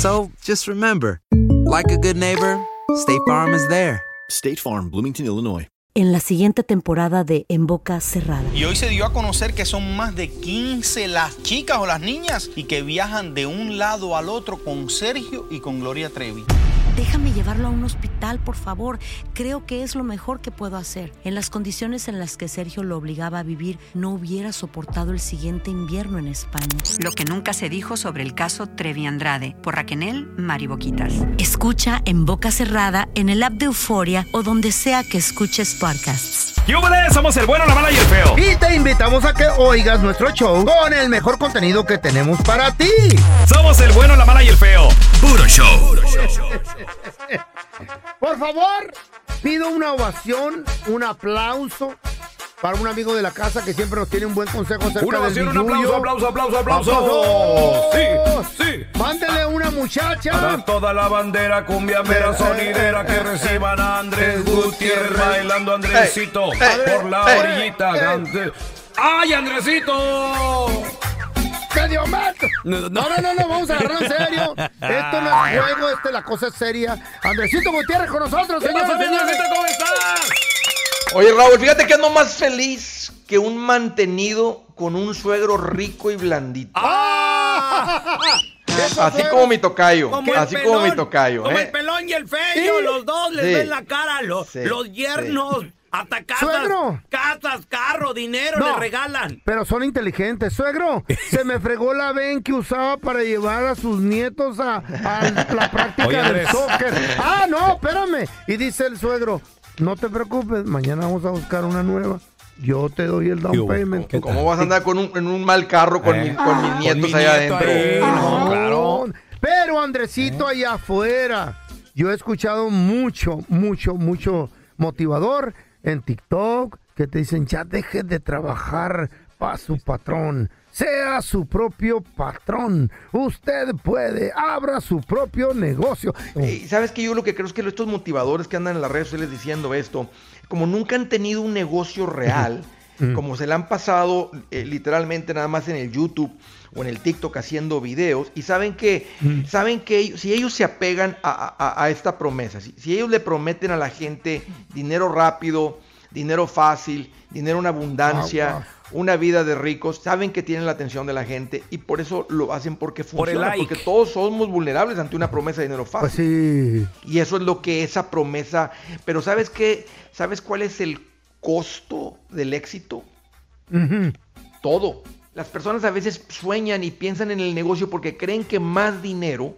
So just remember, like a good neighbor, State Farm is there. State Farm, Bloomington, Illinois. En la siguiente temporada de En Boca Cerrada. Y hoy se dio a conocer que son más de 15 las chicas o las niñas y que viajan de un lado al otro con Sergio y con Gloria Trevi. Déjame llevarlo a un hospital, por favor. Creo que es lo mejor que puedo hacer. En las condiciones en las que Sergio lo obligaba a vivir, no hubiera soportado el siguiente invierno en España. Lo que nunca se dijo sobre el caso Trevi Andrade por Raquel Mariboquitas. Escucha En Boca Cerrada, en el app de Euforia o donde sea que escuches podcasts. ¡Yúbales! Somos el bueno, la mala y el feo. Y te invitamos a que oigas nuestro show con el mejor contenido que tenemos para ti. Somos el bueno, la mala y el feo. Puro show. Por favor, pido una ovación, un aplauso para un amigo de la casa que siempre nos tiene un buen consejo acerca Una del ovación, un aplauso, aplauso, aplauso, aplauso. ¡Aplausos! Sí, sí. Mándele una muchacha. Para toda la bandera cumbia mera Eh, sonidera eh, que eh, reciban a Andrés Gutiérrez bailando Andresito por la orillita grande. ¡Ay, Andresito! ¡Medio metro! No, no, no, no, vamos a agarrarlo en serio. Esto no es juego, este, la cosa es seria. Andresito Gutiérrez con nosotros, ¿Qué señores. pasa, señorita? ¿Cómo estás? Oye, Raúl, fíjate que ando más feliz que un mantenido con un suegro rico y blandito. Así como mi tocayo. Como así como mi tocayo. Como ¿eh? el pelón y el feo, Sí. los dos les Sí. ven la cara, los, Sí, los yernos, hasta casas, Suegro. casas, carro, dinero No. le regalan. Pero son inteligentes. Suegro, se me fregó la ven que usaba para llevar a sus nietos a, a la práctica Oye, del soccer. Ah, no, espérame. Y dice el suegro, no te preocupes, mañana vamos a buscar una nueva. Yo te doy el down payment. ¿Cómo vas a andar con un, en un mal carro con, mi- con mis nietos mi allá nieto adentro? ahí, no, claro. Pero Andresito allá afuera, yo he escuchado mucho, mucho, mucho motivador en TikTok que te dicen ya deje de trabajar para su patrón. Sea su propio patrón. Usted puede, abra su propio negocio. Y sabes que yo lo que creo es que estos motivadores que andan en las redes sociales diciendo esto, como nunca han tenido un negocio real, como se le han pasado eh, literalmente nada más en el YouTube o en el TikTok haciendo videos, y saben que, saben que ellos- si ellos se apegan a, a- a esta promesa, si, si ellos le prometen a la gente dinero rápido, dinero fácil, dinero en abundancia, una vida de ricos, saben que tienen la atención de la gente y por eso lo hacen porque Por el funciona, like. porque todos somos vulnerables ante una promesa de dinero fácil. Pues sí. Y eso es lo que esa promesa. Pero ¿sabes qué? ¿Sabes cuál es el costo del éxito? Todo. Las personas a veces sueñan y piensan en el negocio porque creen que más dinero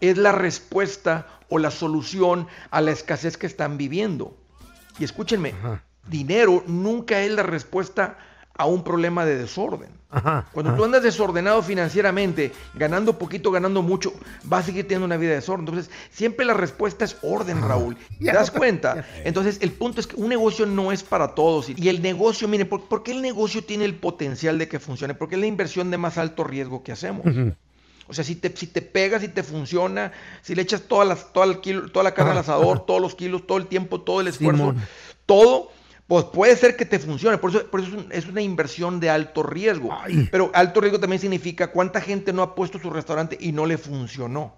es la respuesta o la solución a la escasez que están viviendo. Y escúchenme, dinero nunca es la respuesta a un problema de desorden. Ajá. Cuando tú andas desordenado financieramente, ganando poquito, ganando mucho, vas a seguir teniendo una vida de desorden. Entonces, siempre la respuesta es orden, Raúl. ¿Te das cuenta? Entonces, el punto es que un negocio no es para todos. Y el negocio, miren, ¿por, por qué el negocio tiene el potencial de que funcione? Porque es la inversión de más alto riesgo que hacemos. O sea, si te, si te pegas, si te funciona, si le echas toda, las, toda, el kilo- toda la carne al asador, todos los kilos, todo el tiempo, todo el esfuerzo, Simón. todo, pues puede ser que te funcione. Por eso, por eso es, un- es una inversión de alto riesgo. Pero alto riesgo también significa cuánta gente no ha puesto su restaurante y no le funcionó.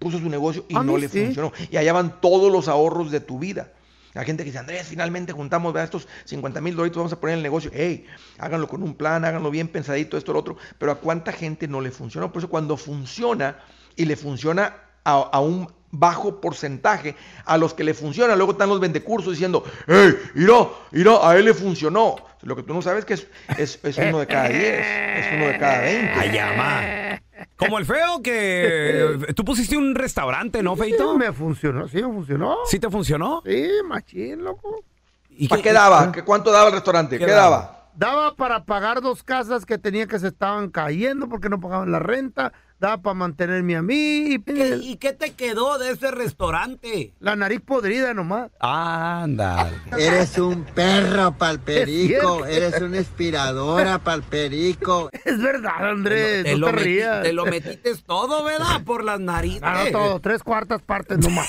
Puso su negocio y A no le sí. funcionó. Y allá van todos los ahorros de tu vida. La gente que dice, Andrés, finalmente juntamos ¿verdad? estos 50 mil dólares, vamos a poner en el negocio. Hey, háganlo con un plan, háganlo bien pensadito, esto, lo otro. Pero a cuánta gente no le funcionó. Por eso cuando funciona y le funciona a, a un bajo porcentaje, a los que le funciona, luego están los vendecursos diciendo, hey, mira, mira, a él le funcionó. Lo que tú no sabes es que es, es, es uno de cada 10, es uno de cada 20. Ay, ama. Como el feo que tú pusiste un restaurante, ¿no, Feito? Sí, me funcionó, sí, me funcionó. ¿Sí te funcionó? Sí, machín, loco. ¿Y ¿Para qué daba? ¿Qué- ¿Cuánto daba el restaurante? ¿Qué, ¿Qué daba? Daba para pagar dos casas que tenía que se estaban cayendo porque no pagaban la renta. Para mantenerme a mí. Y, ¿Y qué te quedó de ese restaurante? La nariz podrida nomás. Anda. Eres un perro pal Es perico, cierto. eres una inspiradora pal perico. Es verdad, Andrés, Te no lo, te metí- rías. te lo metiste todo, ¿verdad? Por las narices. Ah, no, todo, tres cuartas partes nomás.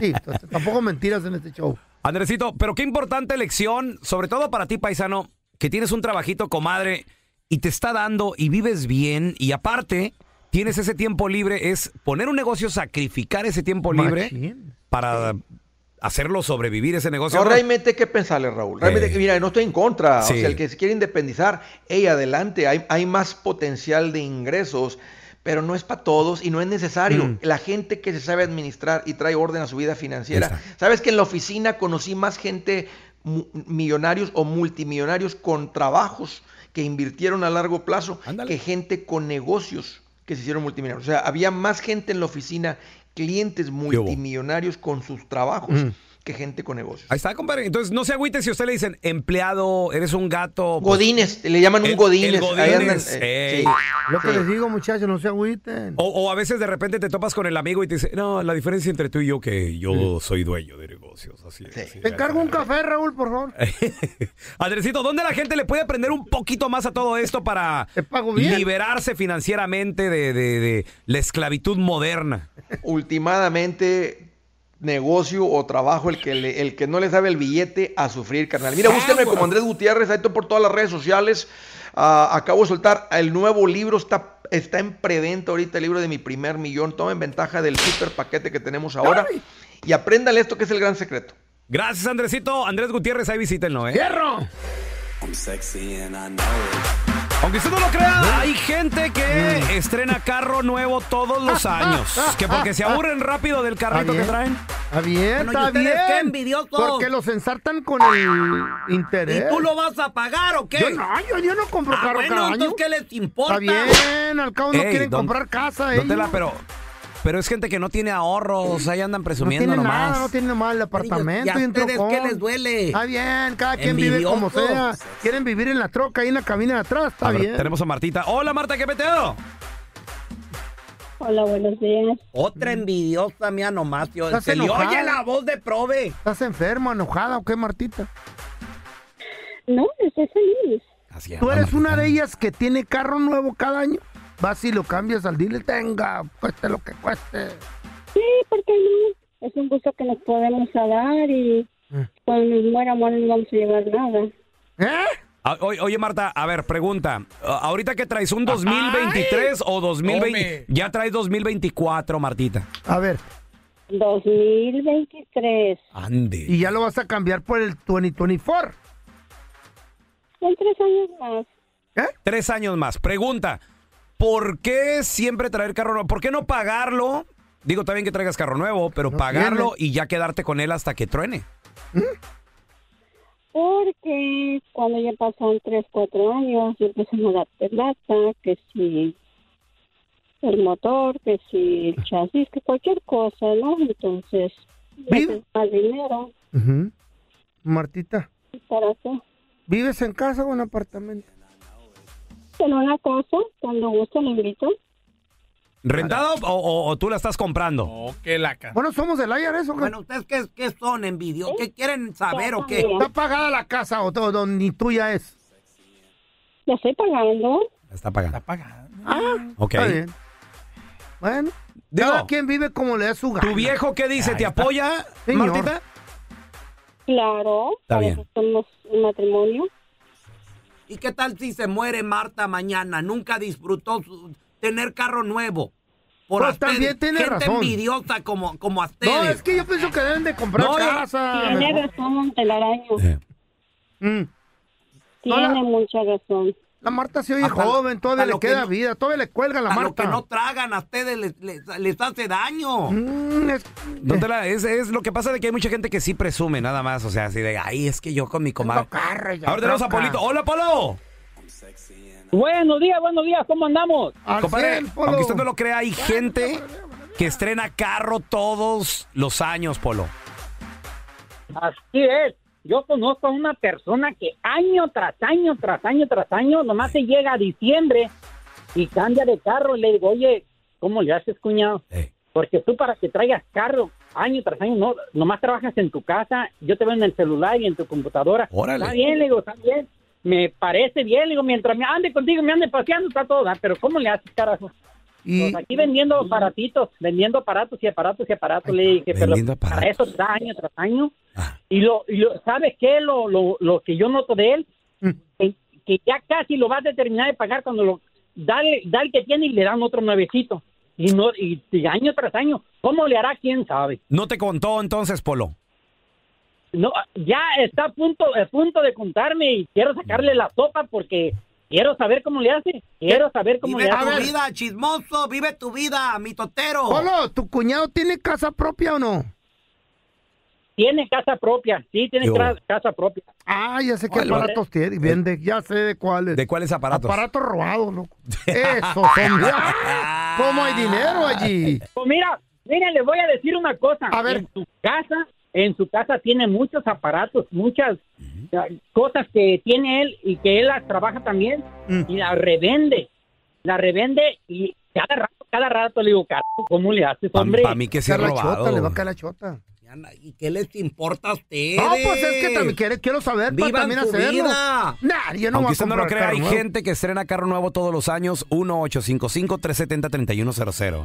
Sí, t- tampoco mentiras en este show. Andresito, pero qué importante lección, sobre todo para ti, paisano, que tienes un trabajito, comadre, y te está dando y vives bien, y aparte tienes ese tiempo libre, es poner un negocio, sacrificar ese tiempo libre Machín. para hacerlo sobrevivir ese negocio. No, realmente hay que pensarle, Raúl. Realmente, Eh. mira, no estoy en contra. Sí. O sea, el que se quiere independizar, hey, adelante, hay, hay más potencial de ingresos, pero no es para todos y no es necesario. Mm. La gente que se sabe administrar y trae orden a su vida financiera. Sabes que en la oficina conocí más gente millonarios o multimillonarios con trabajos que invirtieron a largo plazo que gente con negocios que se hicieron multimillonarios. O sea, había más gente en la oficina, clientes multimillonarios con sus trabajos Mm. Que gente con negocios. Ahí está, compadre. Entonces, no se agüite si a usted le dicen empleado, eres un gato. pues, Godines, le llaman un el- Godines. el ahí andan, Godines, eh, sí. Lo que Sí. les digo, muchachos, no se agüiten. O, o a veces de repente te topas con el amigo y te dice, no, la diferencia entre tú y yo que yo soy dueño de negocios. Así es. así Te es". encargo un café, Raúl, por favor. Andresito, ¿dónde la gente le puede aprender un poquito más a todo esto para liberarse financieramente de, de- de la esclavitud moderna? Últimamente, negocio o trabajo, el que, le- el que no le sabe el billete a sufrir, carnal. Mira, búsquenme como Andrés Gutiérrez, ahí estoy por todas las redes sociales. Ah, acabo de soltar el nuevo libro, está, está en preventa ahorita, el libro de mi primer millón. Tomen ventaja del super paquete que tenemos ahora y apréndale esto que es el gran secreto. Gracias, Andresito. Andrés Gutiérrez, ahí visítenlo, ¿eh? ¡Hierro! Aunque usted no lo crea, hay gente que estrena carro nuevo todos los años. Que porque se aburren rápido del carrito que traen. Está bien, Bueno, ¿y está ustedes bien. qué envidiosos? Porque los ensartan con el interés. ¿Y tú lo vas a pagar o qué? Yo no, yo, yo no compro Ah, carro bueno, cada año. entonces, ¿qué les importa? Está bien, al cabo no Ey, quieren don- comprar casa don Tela, ellos. pero, pero es gente que no tiene ahorros, ahí andan No presumiendo tienen nomás. nada, no tienen nada el apartamento ¿y a ustedes qué les duele? Está bien, cada quien vive como sea. Quieren vivir en la troca, ahí en la cabina de atrás, está A ver, bien. tenemos a Martita. Hola, Marta, ¿qué peteo? Hola, buenos días. Otra envidiosa mía nomás, yo. ¿Estás Se le oye la voz de prove. ¿Estás enferma, enojada o qué, Martita? No, estoy feliz. Así ¿Tú eres una de ellas que tiene carro nuevo cada año? Vas y lo cambias al dealer, tenga, cueste lo que cueste. Sí, ¿por qué no? Es un gusto que nos podemos dar y cuando nos muéramos no vamos a llevar nada. ¿Eh? Oye, Marta, a ver, pregunta. Ah, ¿Ahorita que traes un 2023 o 2020? Ya traes 2024, Martita. A ver. 2023. Ande. Y ya lo vas a cambiar por el 2024. En tres años más. Tres años más. Pregunta, ¿por qué siempre traer carro nuevo? ¿Por qué no pagarlo? Digo, está bien que traigas carro nuevo, pero pagarlo y ya quedarte con él hasta que truene. Porque cuando ya pasan tres, cuatro años, empezamos a darte lata, que si el motor, que si el chasis, que cualquier cosa, ¿no? Entonces, más dinero. Martita, para qué. ¿vives en casa o en apartamento? En una casa, cuando guste le invito. ¿Rentado o, o- o tú la estás comprando? Oh, qué laca. Bueno, somos del IRS o qué? Bueno, ¿ustedes qué, qué son envidiosos? ¿Qué quieren saber o qué? ¿Está pagada la casa o todo, ni tuya es? La estoy pagando. Está pagando. Ah, Ok. está bien. Bueno, Digo, cada quien vive como le da su gana. ¿Tu viejo qué dice? ¿Te apoya, Señor. Martita? Claro, Está para bien. eso somos un matrimonio. ¿Y qué tal si se muere Marta mañana? Nunca disfrutó su- tener carro nuevo. Por Pues ustedes, también tiene gente razón. envidiosa como, como a ustedes. No, es que yo pienso que deben de comprar No, casa. Tiene mejor. razón, telaraño. Mm. Tiene mucha razón. La Marta se oye Hasta joven, todavía le que queda no- vida, todavía le cuelga la a lo Marta. que no tragan a ustedes les, les- les hace daño. Mm, es lo que pasa de que hay mucha gente que sí presume nada más, o sea, así de, ay, es que yo con mi comadre. Ahora tenemos a Polito. ¡Hola, Polo! Buenos días, buenos días, ¿cómo andamos? Compadre, aunque usted no lo crea, hay gente que estrena carro todos los años, Polo. Así es. Yo conozco a una persona que año tras año, tras año, tras año, nomás se llega a diciembre y cambia de carro. Y le digo, oye, ¿cómo le haces, cuñado? Porque tú para que traigas carro año tras año, no, nomás trabajas en tu casa, yo te veo en el celular y en tu computadora. Órale. Está bien, le digo, está bien. Me parece bien, le digo, mientras me ande contigo, me ande paseando, está todo, ¿verdad? pero ¿cómo le haces, carajo? Y- Pues aquí vendiendo aparatitos, vendiendo aparatos y aparatos y aparatos, le dije, pero para eso da año tras año. Y lo, y lo ¿sabes qué? Lo, lo, lo que yo noto de él, que, que ya casi lo vas a terminar de pagar cuando lo da, el- da el que tiene y le dan otro nuevecito. Y no y, y año tras año, ¿cómo le hará? ¿Quién sabe? ¿No te contó entonces, Polo? No, ya está a punto, a punto de contarme y quiero sacarle la sopa porque quiero saber cómo le hace. Quiero saber cómo Vive le tu hace. vida, chismoso, vive tu vida, mi totero. Polo, ¿tu cuñado tiene casa propia o no? Tiene casa propia, sí, tiene Yo. casa propia. Ah, ya sé qué ¿Cuál? aparatos tiene. y Vende, ya sé de cuáles. ¿De cuáles aparatos? Aparatos robados, loco. Esos son. ¿Cómo hay dinero allí? Pues mira, mira, le voy a decir una cosa. A ver. En su casa, en su casa tiene muchos aparatos, muchas eh, cosas que tiene él y que él las trabaja también Mm. y las revende. La revende y cada rato, cada rato le digo, "Carajo, ¿cómo le haces, hombre? Para mí que Cae la chota, le va a caer la chota. ¿Y qué les importa a ustedes? No, pues es que también quiero, quiero saber para Vivan también su hacerlo. vida. Nah, yo no Aunque voy a usted no lo comprar crea, carro hay nuevo. gente que estrena carro nuevo todos los años. 1-855-370-3100.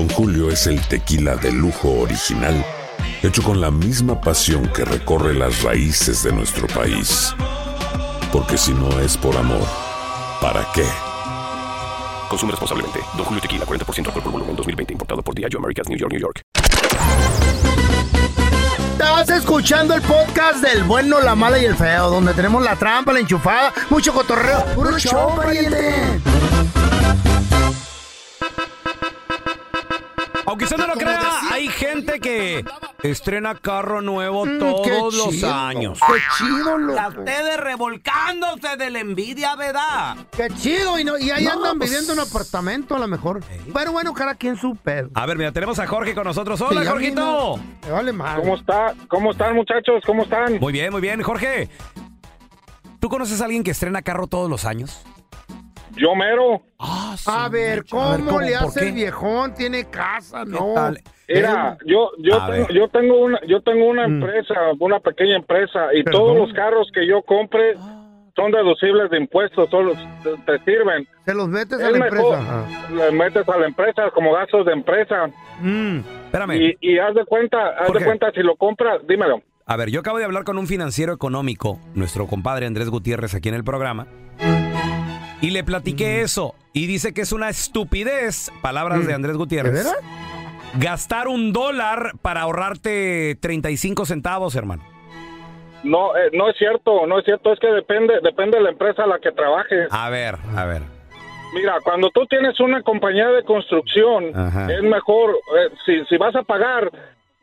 Don Julio es el tequila de lujo original, hecho con la misma pasión que recorre las raíces de nuestro país. Porque si no es por amor, ¿para qué? Consume responsablemente. Don Julio Tequila, 40% alcohol por volumen, 2020. Importado por Diageo Americas, New York, New York. Estás escuchando el podcast del bueno, la mala y el feo, donde tenemos la trampa, la enchufada, mucho cotorreo. ¡Puro show, pariente! Aunque usted no lo crea, hay gente que estrena carro nuevo Mm, todos los chido, años. ¡Qué chido, Y a loco! ustedes revolcándose de la envidia, ¿verdad? ¡Qué chido! Y, no, y ahí No, andan pues- viviendo en un apartamento a lo mejor. Pero bueno, cada quien su pedo. A ver, mira, tenemos a Jorge con nosotros. Hola, Sí, Jorgito. no. Me vale mal. ¿Cómo está? ¿Cómo están, muchachos? ¿Cómo están? Muy bien, muy bien. Jorge, ¿tú conoces a alguien que estrena carro todos los años? Yo mero. A ver, ¿cómo, A ver, ¿cómo? le ¿Por hace qué? el viejón? Tiene casa, ¿no? Mira, yo yo A tengo, yo tengo una yo tengo una Mm. empresa, una pequeña empresa y Perdón. todos los carros que yo compre son deducibles de impuestos, solo te, te sirven. Se los metes a la mejor, empresa. Le metes a la empresa como gastos de empresa Mm. Espérame. y, y haz de cuenta, haz de cuenta si lo compras, dímelo. A ver, yo acabo de hablar con un financiero económico, nuestro compadre Andrés Gutiérrez aquí en el programa. Y le platiqué eso. Y dice que es una estupidez, palabras de Andrés Gutiérrez. ¿De? Gastar un dólar para ahorrarte 35 centavos, hermano. No, eh, no es cierto, no es cierto, es que depende, depende de la empresa a la que trabajes. A ver, a ver. Mira, cuando tú tienes una compañía de construcción, Ajá. es mejor, eh, si, si vas a pagar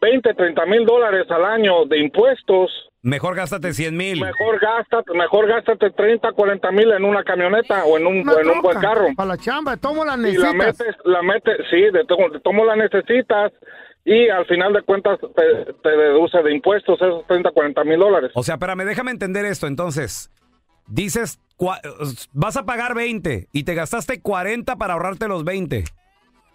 20, 30 mil dólares al año de impuestos, Mejor gástate 100 mil. mejor gástate, mejor gástate 30, 40 mil en una camioneta o en un, o en un buen carro. Para la chamba, tomo la Y la necesitas. metes, la metes, sí, de, to- de tomo la necesitas y al final de cuentas te, te deduce de impuestos esos 30, 40 mil dólares. O sea, espérame, déjame entender esto. Entonces, dices, cua- vas a pagar 20 y te gastaste 40 para ahorrarte los 20.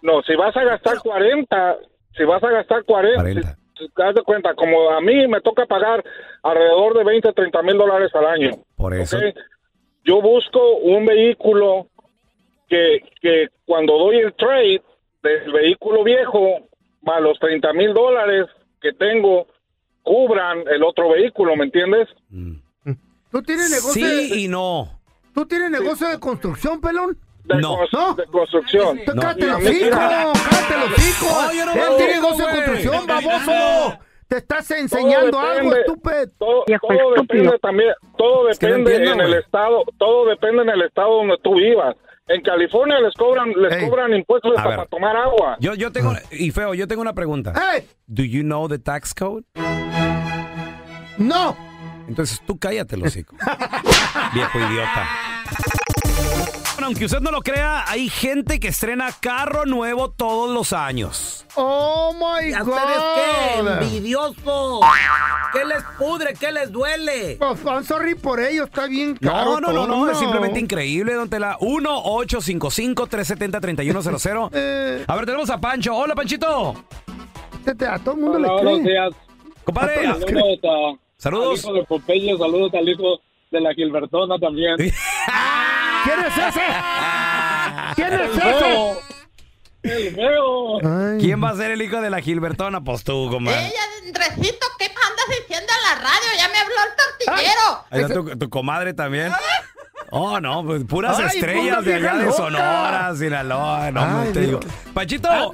No, si vas a gastar 40, si vas a gastar 40, si- si- haz de cuenta, como a mí me toca pagar alrededor de 20, 30 mil dólares al año. Por eso. ¿ok? Yo busco un vehículo que, que cuando doy el trade del vehículo viejo, más los 30 mil dólares que tengo, cubran el otro vehículo, ¿me entiendes? ¿Tú tienes negocio Sí de, y no. ¿Tú tienes negocio de construcción, pelón? De, No. cons- de construcción. Tú cállate los hijos, cállate los hijos. No, no Él tiene digo, negocio de güey. construcción, baboso. Te estás enseñando algo, depende. estúpido. todo, depende también, todo Es que no depende entiendo, en el estado, todo depende en el estado donde tú vivas. En California les cobran, les cobran impuestos hasta para tomar agua. Yo, yo tengo, y feo, yo tengo una pregunta. Do you know the tax code? No. Entonces tú cállate, los hocico. Viejo idiota. Aunque usted no lo crea, hay gente que estrena carro nuevo todos los años. Oh my ¿Y a God. ustedes qué? Envidiosos. ¿Qué les pudre? ¿Qué les duele? Pues, I'm sorry por ello, está bien caro. No, no, no, no, es todo. simplemente increíble, don Tela. 1-855-370-3100. Eh. A ver, tenemos a Pancho. Hola, Panchito. A todo el mundo Hola, le buenos cree. días. Compadre. Saludos, a- Saludos. al hijo de Popeye, saludos al hijo de la Gilbertona también. ¿Quién es ese? ¿Quién es ese? El feo. ¿Quién va a ser el hijo de la Gilbertona? Pues tú, compadre. Andresito, ¿qué andas diciendo en la radio? Ya me habló el tortillero. Ahí está tu, tu comadre también. Oh, no, pues puras Ay, estrellas de allá de loca. Sonora, Sinaloa. No, Ay, no te digo. Dios. Panchito,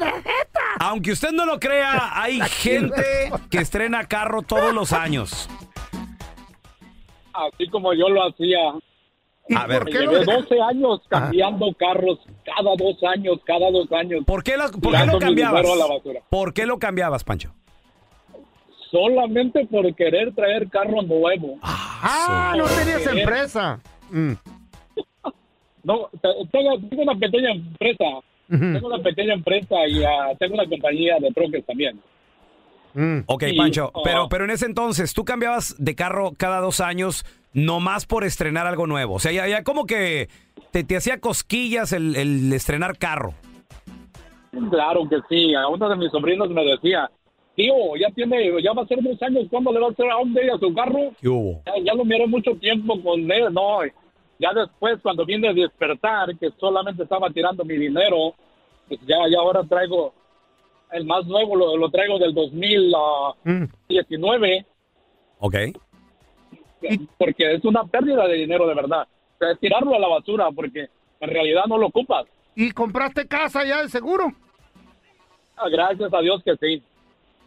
aunque usted no lo crea, hay gente que estrena carro todos los años. Así como yo lo hacía. A ver. Llevé 12 años cambiando carros cada dos años, cada dos años. ¿Por qué, por qué lo cambiabas? dinero a la basura. ¿Por qué lo cambiabas, Pancho? Solamente por querer traer carro nuevo. Ah, no tenías Querer- empresa. Mm. No, te- tengo, tengo una pequeña empresa. Tengo una pequeña empresa y ah, tengo una compañía de troques también. Ok, Y, Pancho, ah, pero, pero en ese entonces, ¿tú cambiabas de carro cada dos años nomás por estrenar algo nuevo? O sea, ya, ya como que te, te hacía cosquillas el, el estrenar carro. Claro que sí. A uno de mis sobrinos me decía, tío, ya tiene, ya va a ser dos años, ¿cuándo le va a hacer a un día a su carro? ¿Qué hubo? Ya, ya lo miré mucho tiempo con él, no. Ya después, cuando vine a despertar, que solamente estaba tirando mi dinero, pues ya, ya ahora traigo el más nuevo, lo, lo traigo del 2019, Ok. Porque es una pérdida de dinero de verdad. O sea, es tirarlo a la basura, porque en realidad no lo ocupas. ¿Y compraste casa ya de seguro? Ah, Gracias a Dios que sí.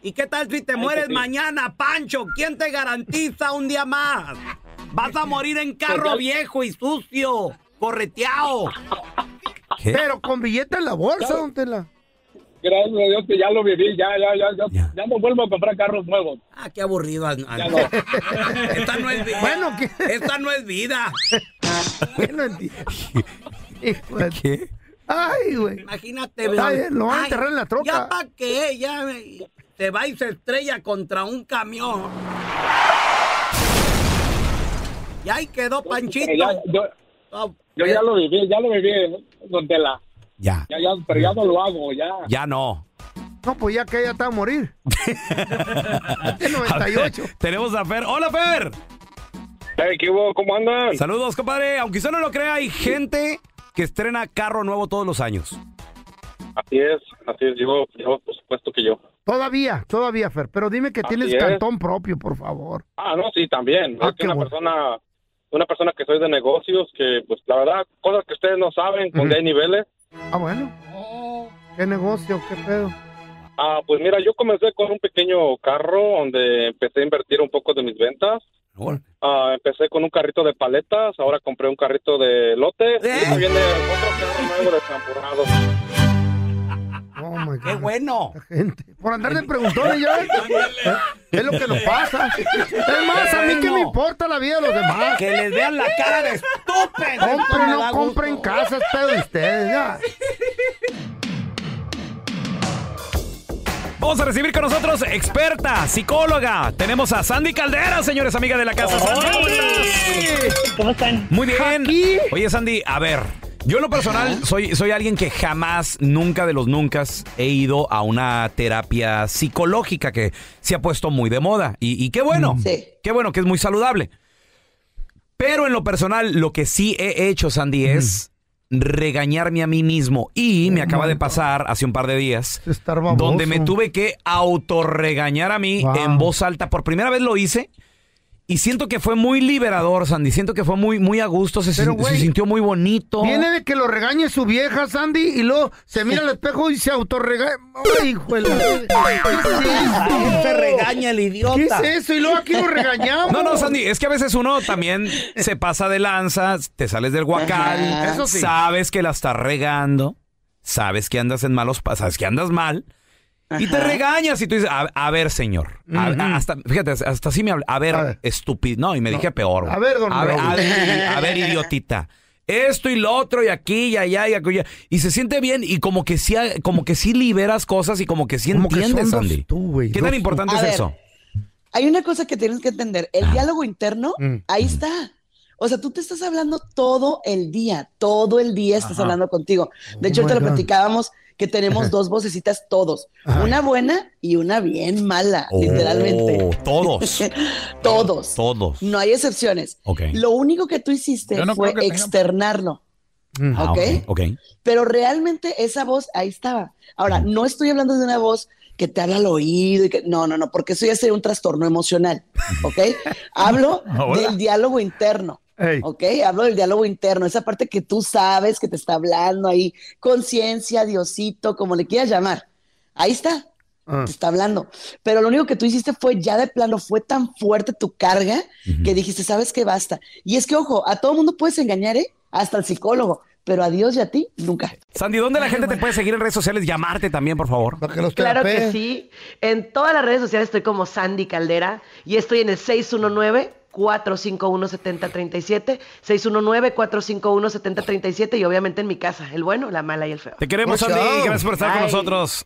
¿Y qué tal si te mueres mañana, Pancho? ¿Quién te garantiza un día más? Vas a morir en carro viejo y sucio, correteado. Pero con billete en la bolsa, don Tela. Gracias a Dios que ya lo viví, ya, ya, ya, ya, ya no vuelvo a comprar carros nuevos. Ah, qué aburrido. An- an- Ya no. Esta no es vida. Bueno, ¿qué? Esta no es vida. Bueno. ¿Qué? Ay, güey. Imagínate, Está ¿verdad? bien, lo van a enterrar en la troca. ¿Ya para qué? Ya se va y se estrella contra un camión. Y ahí quedó Panchito. Pero ya- yo, Oh, yo ya lo viví, ya lo viví, don Tela. Ya. Ya, ya, pero ya no lo hago, ya. Ya no. No, pues ya que ella está a morir. El 98. Tenemos a Fer. ¡Hola, Fer! ¿qué hubo? ¿Cómo andan? Saludos, compadre. Aunque usted no lo crea, hay gente que estrena carro nuevo todos los años. Así es, así es, yo, yo, por supuesto que yo. Todavía, todavía, Fer. Pero dime que Así tienes es. cantón propio, por favor. Ah, no, sí, también. Ah, es que una bueno. persona una persona que soy de negocios, que pues la verdad, cosas que ustedes no saben, donde hay niveles. Ah, bueno. ¿Qué negocio? ¿Qué pedo? Ah, pues mira, yo comencé con un pequeño carro donde empecé a invertir un poco de mis ventas. Ah, empecé con un carrito de paletas, ahora compré un carrito de lotes y ahora viene otro carro nuevo de champurrado. Oh my God. ¡Qué bueno! Gente, por andar de preguntones ya. Es lo que nos pasa. Es más, a mí que me importa la vida de los demás. Que les vean la cara de estúpido. Compren, no compren casas, pedo de ustedes, ya. Vamos a recibir con nosotros experta, psicóloga. Tenemos a Sandy Caldera, señores, amiga de la casa. Sandy, ¿cómo estás? ¿Cómo están? Muy bien. Oye, Sandy, a ver. Yo en lo personal soy, soy alguien que jamás, nunca de los nunca he ido a una terapia psicológica que se ha puesto muy de moda. Y, y qué bueno. Qué bueno, que es muy saludable. Pero en lo personal, lo que sí he hecho, Sandy, es regañarme a mí mismo. Y me acaba de pasar hace un par de días, donde me tuve que autorregañar a mí Wow. en voz alta. Por primera vez lo hice. Y siento que fue muy liberador, Sandy. Siento que fue muy, muy a gusto. Se, Pero, sin- güey, se sintió muy bonito. Viene de que lo regañe su vieja, Sandy, y luego se mira al espejo y se autorregaña. ¡Ay, hijo de la- ¿Qué es eso? Se regaña el idiota. ¿Qué es eso? Y luego aquí lo regañamos. No, no, Sandy, es que a veces uno también se pasa de lanza, te sales del guacal, Ajá. Eso sí. sabes que la estás regando, sabes que andas en malos pasos, sabes que andas mal, y te regañas y tú dices, a, a ver, señor, a- hasta, fíjate, hasta así me habla, a ver, estúpido, no, y me dije peor. A ver, don a ver, a ver, a ver, idiotita. Esto y lo otro, y aquí, y allá, y acullá. Y se siente bien, y como que sí, como que sí liberas cosas y como que sí Como que entiendes, tú, güey, ¿Qué tan tú. importante A es ver. eso? Hay una cosa que tienes que entender. El diálogo interno, Mm. ahí está. O sea, tú te estás hablando todo el día, todo el día estás Ajá. hablando contigo. De hecho, Oh te my lo God. platicábamos que tenemos dos vocecitas todos. Una buena y una bien mala, literalmente. Oh, todos. Todos. Todos. No hay excepciones. Ok. Lo único que tú hiciste no fue externarlo. Ah, ¿Ok? ok. Pero realmente esa voz ahí estaba. Ahora, no estoy hablando de una voz que te habla al oído y que no, no, no, porque eso ya sería un trastorno emocional, ¿ok? Hablo Hola. del diálogo interno. ¿Ok? Hablo del diálogo interno, esa parte que tú sabes que te está hablando ahí, conciencia, Diosito, como le quieras llamar. Ahí está, Ah. te está hablando. Pero lo único que tú hiciste fue ya de plano, fue tan fuerte tu carga que dijiste, sabes que basta. Y es que, ojo, a todo mundo puedes engañar, ¿eh? Hasta al psicólogo, pero a Dios y a ti, nunca. Sandy, ¿dónde la gente te puede seguir en redes sociales? Llamarte también, por favor. Claro que sí. En todas las redes sociales estoy como Sandy Caldera y estoy en el 619 451 7037 619 451 7037 y obviamente en mi casa, el bueno, la mala y el feo. Te queremos, Sandy. Gracias por estar con nosotros.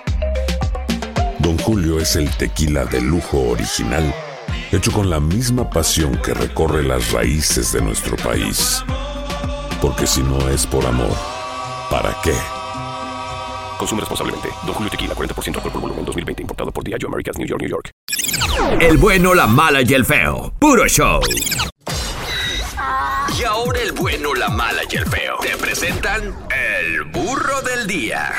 Don Julio es el tequila de lujo original, hecho con la misma pasión que recorre las raíces de nuestro país. Porque si no es por amor, ¿para qué? Consume responsablemente. Don Julio Tequila, 40% alcohol por volumen, 2020. Importado por Diageo Americas, New York, New York. El bueno, la mala y el feo. Puro show. Y ahora el bueno, la mala y el feo. Te presentan el burro del día.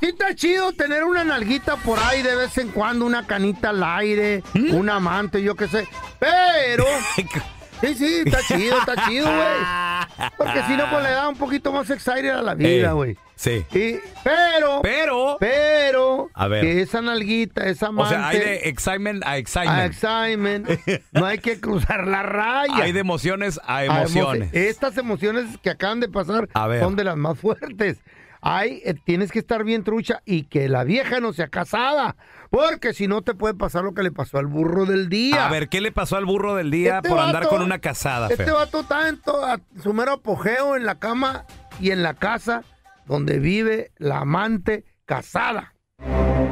Sí está chido tener una nalguita por ahí de vez en cuando, una canita al aire, un amante, yo qué sé. Pero Sí, sí, está chido, está chido, güey. Porque si no, pues le da un poquito más excited a la vida, güey. Sí. Y- pero, Pero, pero, A ver. que esa nalguita, esa o amante, sea, hay de excitement a a excitement. excitement, no hay que cruzar la raya. Hay de emociones a A emociones. emoci- Estas emociones que acaban de pasar A ver. son de las más fuertes. Hay, eh, tienes que estar bien trucha y que la vieja no sea casada. Porque si no te puede pasar lo que le pasó al burro del día. A ver, ¿qué le pasó al burro del día Este por andar vato- con una casada, Este feo? vato está en to- a su mero apogeo en la cama y en la casa donde vive la amante casada.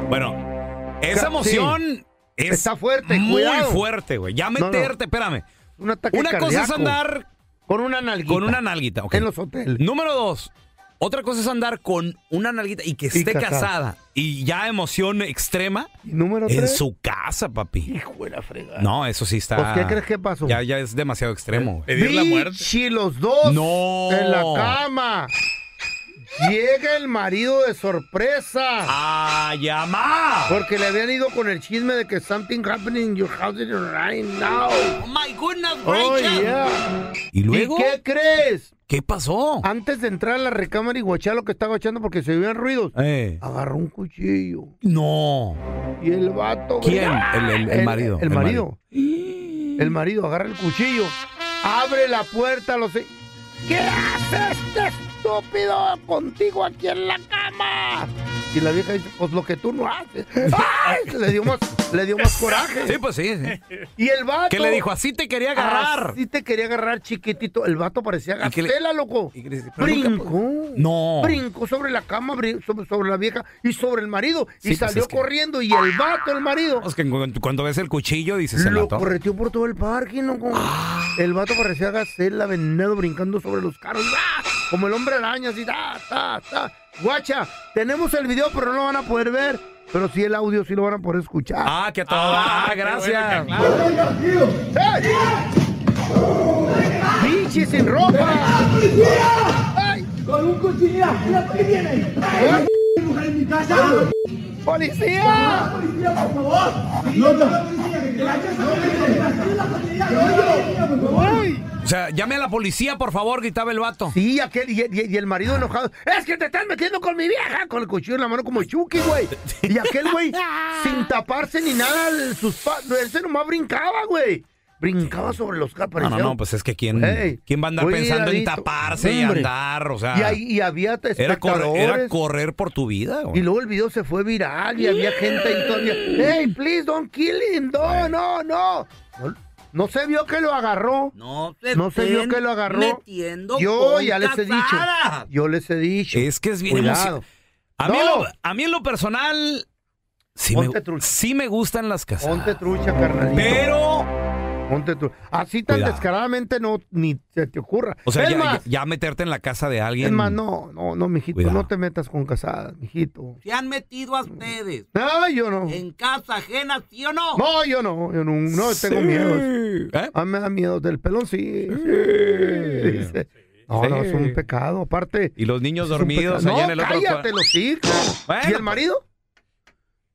Bueno, Ca- esa emoción sí. es Está fuerte, muy cuidado. fuerte, güey. Ya No, no. meterte, espérame. Un ataque Una cosa es cardíaco. andar con una nalguita. con una nalguita, ok. En los hoteles. Número dos, otra cosa es andar con una nalguita y que Y esté casada. casada. Y ya emoción extrema Y número en tres. su casa, papi. Hijo de la fregada. No, eso sí está. Pues, ¿qué crees que pasó? Ya, ya es demasiado extremo. güey. Pedir la muerte. Bichi, los dos No. en la cama. Llega el marido de sorpresa. ¡Ah, llama! Porque le habían ido con el chisme de que something happening in your house right now. Oh my goodness, Oh, yeah. ¿Y luego? ¿Y qué crees? ¿Qué pasó? Antes de entrar a la recámara y guachar lo que estaba echando porque se oían ruidos, Eh, agarró un cuchillo. no. Y el vato. ¿Quién? El- el- el marido, El, el marido. El marido agarra el cuchillo, abre la puerta, lo sé. ¿Qué haces, estúpido, contigo aquí en la cama? Y la vieja dice, pues lo que tú no haces. ¡Ay! Le dio más, le dio más coraje. Sí, pues sí. sí. Y el vato. ¿Qué le dijo? Así te quería agarrar. Así te quería agarrar, chiquitito. El vato parecía ¿Y qué le- gacela, loco. y le Brincó. No. Brincó sobre la cama, sobre, sobre la vieja y sobre el marido. Sí, y pues salió es que- corriendo. Y el vato, el marido, Es que cuando, ves el cuchillo dices el lo vato. correteó por todo el parque, loco. Ah. El vato parecía gacela, venado, brincando sobre los carros. ¡Ah! Como el hombre araña, así, ta, ta, ta. Guacha, tenemos el video, pero no lo van a poder ver. Pero sí el audio, sí lo van a poder escuchar. Ah, que todo. Ah, gracias. ¡Ey! ¡Bichi sin ropa! ¡Con un cuchillo! ¡Mira qué viene! mujer en mi casa! ¡Policía! ¡Policía, por favor! O sea, llame a la policía, por favor, gritaba el vato. Sí, aquel, y, y- y el marido enojado. Es que te estás metiendo con mi vieja. Con el cuchillo en la mano como Chucky, güey. Y aquel güey, sin taparse ni nada, el- sus pa- ese nomás brincaba, güey. Brincaba sobre los carros. No, no, no, pues es que quién, quién va a andar pensando en taparse y andar, o sea. Y, ahí- y había era, correr, era correr por tu vida, güey. Y luego el video se fue viral y había gente ahí todavía. Hey, please don't kill him. No, no, no. No, no se vio que lo agarró. No se, No se vio que lo agarró. metiendo Yo ya les he dicho. Yo les he dicho. Es que es bien Cuidado. A, mí en No. lo- a mí en lo personal, sí Ponte me, trucha. sí me gustan las casadas. Ponte trucha, carnalito. Pero, Ponte trucha. Así tan Cuidado. descaradamente no ni se te ocurra. o sea, es ya, más, ya- ya meterte en la casa de alguien. es más, no, no, no, mijito, Cuidado. no te metas con casadas, mijito. Se han metido a ustedes No, yo no. en casa ajena, ¿sí o no? No, yo no, yo no, no tengo miedo. ¿Eh? A mí me da miedo del pelón, sí. sí, dice. No, no, es un pecado. Aparte, Y los niños dormidos allá no, en el otro cállate los hijos. Bueno, ¿Y el marido?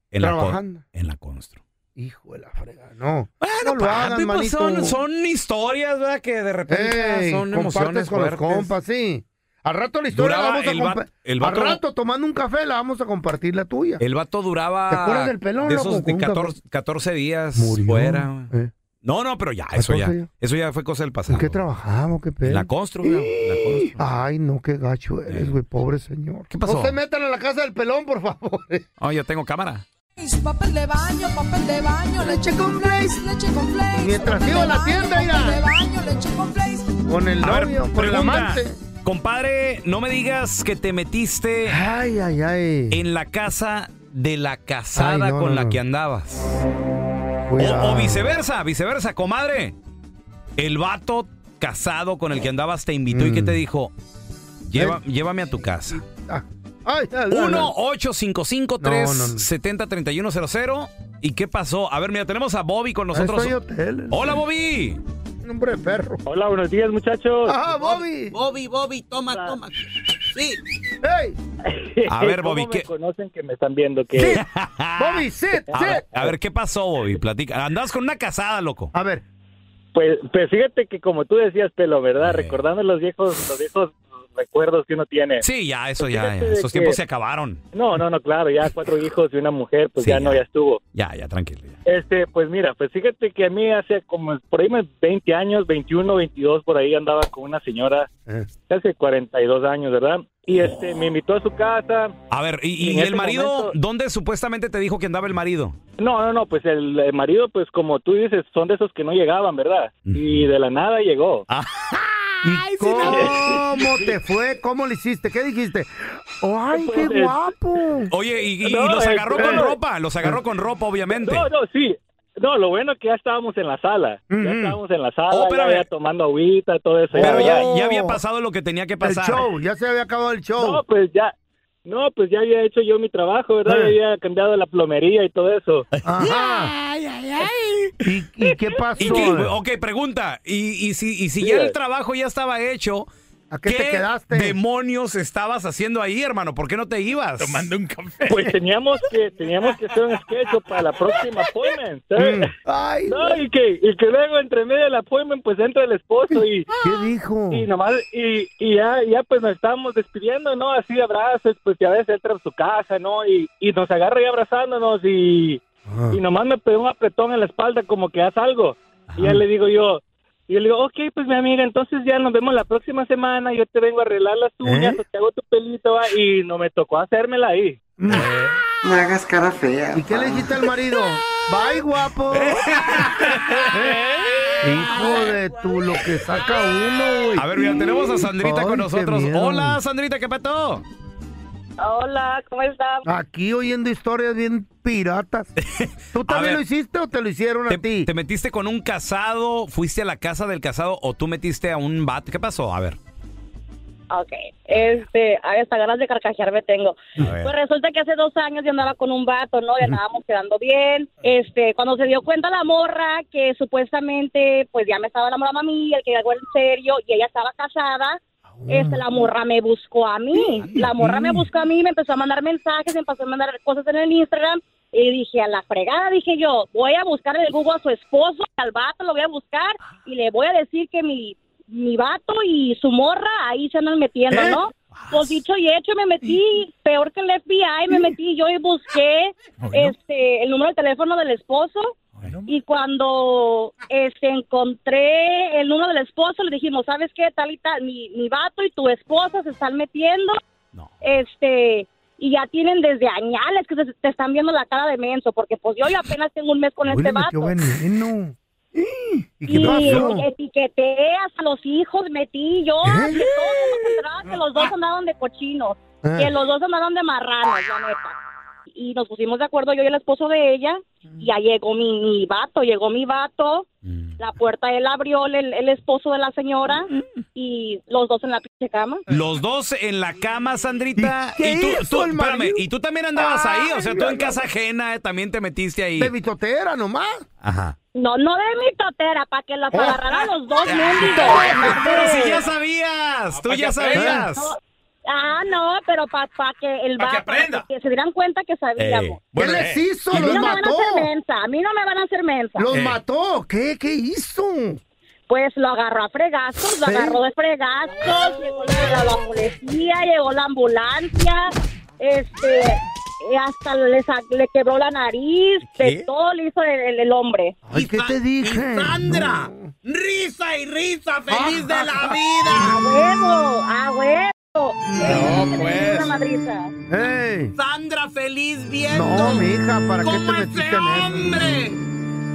en la, con- trabajando. en la constru. Hijo de la frega, no. Bueno, no lo hagan, papi, pues son, son historias, ¿verdad? Que de repente Ey, son emociones con los fuertes. compas, sí. Al rato la historia Duraba la vamos a el Al rato tomando un café la vamos a compartir la tuya. El vato duraba. ¿Te acuerdas del pelón, De esos de con un 14, 14 días Murió. fuera. Eh. No, no, pero ya, eso ya. 14 ya. Eso ya fue cosa del pasado. ¿En qué trabajamos? ¿Qué pedo? La constru, güey, en la constru. Ay, no, qué gacho eres, güey, pobre señor. ¿Qué pasó? No se metan a la casa del pelón, por favor. Oh, yo tengo cámara. Papel de baño, papel de baño, leche con flakes, leche con flakes. Mientras papel iba a la baño, tienda, papel mira. de baño, leche con flakes. Con el A ver, novio, con el pregunta. amante. Compadre, no me digas que te metiste Ay, ay, ay. en la casa de la casada Ay, no, con no, la no. que andabas. Cuidado. O, o viceversa, viceversa, comadre. El vato casado con el que andabas te invitó y Mm. que te dijo, "Lleva- llévame a tu casa. Ah. Ay, ay, ay, 1-855-370-3100. ¿Y qué pasó? A ver, mira, tenemos a Bobby con nosotros. Hotel. Hola, Bobby. Nombre de perro. Hola, buenos días, muchachos. Ajá, Bobby. Bobby, Bobby, toma, toma. Sí. Hey, A ver, ¿Cómo Bobby, me ¿qué? conocen que me están viendo que Bobby, sit, A ver, sit. a ver, ¿qué pasó, Bobby? Platica. Andabas con una casada, loco. A ver, Pues, pues fíjate que como tú decías, Pelo, ¿verdad? Recordando los viejos, los viejos recuerdos que uno tiene. Sí, ya, eso ya, Fíjate ya, esos que- tiempos se acabaron. No, no, no, claro, ya cuatro hijos y una mujer, pues Sí, ya, no, ya estuvo. Ya, ya, tranquilo. Este, pues mira, pues fíjate que a mí hace como por ahí me- 20 años, 21, 22, por ahí andaba con una señora hace 42 años, ¿verdad? Y este, me invitó a su casa. A ver, ¿y, el marido? momento- ¿Dónde supuestamente te dijo que andaba el marido? No, no, no, pues el, el marido, pues como tú dices, son de esos que no llegaban, ¿verdad? Y de la nada llegó. Ah. ¿Y cómo te fue? ¿Cómo le hiciste? ¿Qué dijiste? ¡Ay, qué Pues, guapo! Oye, y, y- y No, los agarró con pero- ropa, los agarró con ropa, obviamente. No, no, sí. No, lo bueno es que ya estábamos en la sala. Ya estábamos en la sala, Oh, ya, espérame. ya tomando agüita, todo eso. Pero ya, ya, había pasado lo que tenía que El pasar. show, ya se había acabado el show. No, pues ya. No, pues ya había hecho yo mi trabajo, ¿verdad? Eh. Ya había cambiado la plomería y todo eso. Ajá. ¿Y, y qué pasó? ¿Y qué- ok, pregunta. ¿Y, y si, y si ya el trabajo ya estaba hecho, ¿A qué te quedaste? demonios estabas haciendo ahí, hermano? ¿Por qué no te ibas? Tomando un café. Pues teníamos que teníamos que hacer un sketch para la próxima appointment. ¿sabes? Mm. Ay, no, y que, y que luego entre medio del appointment pues entra el esposo y ¿Qué dijo? y nomás y, y ya ya pues nos estábamos despidiendo, ¿no? Así de abrazos, pues ya ves entra a su casa, ¿no? Y, y nos agarra ya abrazándonos y y nomás me pegó un apretón en la espalda como que haz algo. Y ya le digo yo, y yo le digo, ok, pues mi amiga, entonces ya nos vemos la próxima semana, yo te vengo a arreglar las uñas, ¿Eh? o te hago tu pelito, va, y no me tocó hacérmela ahí. No hagas cara fea. ¿Y qué le dijiste al marido? Bye, guapo. Hijo de tú, lo que saca uno, güey. A ver, mira, tenemos a Sandrita Ay, con nosotros. Hola, Sandrita, ¿qué pasó? Hola, ¿cómo estás? Aquí oyendo historias bien piratas. ¿Tú también ver. lo hiciste o te lo hicieron a ¿Te, ti? te metiste con un casado? ¿Fuiste a la casa del casado o tú metiste a un vato? ¿Qué pasó? A ver. Ok, este, a hasta ganas de carcajearme tengo. Pues resulta que hace dos años yo andaba con un vato, ¿no? Y andábamos quedando bien. Este, cuando se dio cuenta la morra que supuestamente, pues ya me estaba enamorando a mí, el que algo en serio, y ella estaba casada, este, la morra me buscó a mí. La morra me buscó a mí, me empezó a mandar mensajes, me empezó a mandar cosas en el Instagram. Y dije, a la fregada, dije yo, voy a buscar en el Google a su esposo, al vato lo voy a buscar y le voy a decir que mi, mi vato y su morra ahí se andan metiendo, ¿Eh? ¿no? Pues dicho y hecho, me metí peor que el FBI, me metí yo y busqué este el número de teléfono del esposo. Y cuando este, encontré el número del esposo, le dijimos, ¿sabes qué? Tal y tal, mi, mi vato y tu esposa se están metiendo. Este, y ya tienen desde añales que se- te están viendo la cara de menso, porque pues yo ya apenas tengo un mes con este vato. ¿Y qué Y etiqueté hasta los hijos, metí yo, que todo el mundo se enteraba que los dos andaban de cochinos, Ah. que los dos andaban de marranos, la neta. Y nos pusimos de acuerdo yo y el esposo de ella, y ya llegó mi, mi vato, llegó mi vato, la puerta él abrió, el, el esposo de la señora, y los dos en la pinche cama. Los dos en la cama, Sandrita. ¿Y qué tú, hizo tú- el espérame, y tú también andabas ahí, o sea, tú en casa ajena eh, también te metiste ahí. De bitotera nomás. Ajá. No, no de mi totera, para que los agarraran los dos mendigos. Ah, Pero si ya sabías, tú ya sabías. No, Ah, no, pero para que el Pa' que vato, aprenda. que se dieran cuenta que sabíamos. Eh, bueno, ¿Qué les eh, hizo? a mí ¿Los no me van a mató? hacer mensa, a mí no me van a hacer mensa. ¿Los Eh. mató? ¿Qué? ¿Qué hizo? Pues lo agarró a fregazos, lo ¿Eh? agarró de fregazos, llegó la, la policía, llegó la ambulancia, este, y hasta le, le quebró la nariz, de ¿Qué? todo le hizo el, el- el hombre. Ay, ¿qué te dije? Sandra, No. risa y risa, feliz de la ¡A vida. huevo! ¡A huevo! Sandra feliz viendo No, mija, ¿para qué te metiste ese en eso? hombre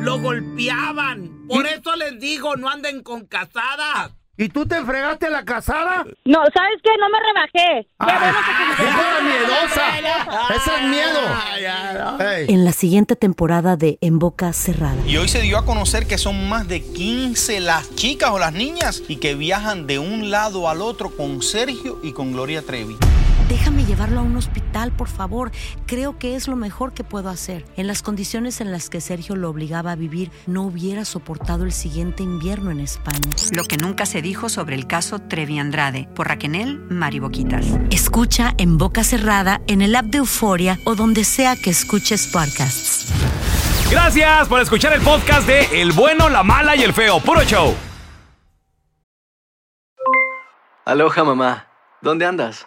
lo golpeaban. Por eso les digo, no anden con casadas. ¿Y tú te fregaste a la casada? No, ¿sabes qué? No me rebajé. Ah, bueno que te- ¡Esa es miedosa! ¡Esa es miedo! Ey. En la siguiente temporada de En Boca Cerrada. Y hoy se dio a conocer que son más de 15 las chicas o las niñas y que viajan de un lado al otro con Sergio y con Gloria Trevi. Déjame llevarlo a un hospital, por favor. Creo que es lo mejor que puedo hacer. En las condiciones en las que Sergio lo obligaba a vivir, no hubiera soportado el siguiente invierno en España. Lo que nunca se dijo sobre el caso Trevi Andrade por Raquel Mariboquitas. Escucha en boca cerrada, en el app de Euforia o donde sea que escuches podcasts. Gracias por escuchar el podcast de El bueno, la mala y el feo. Puro show. Aloha mamá, ¿dónde andas?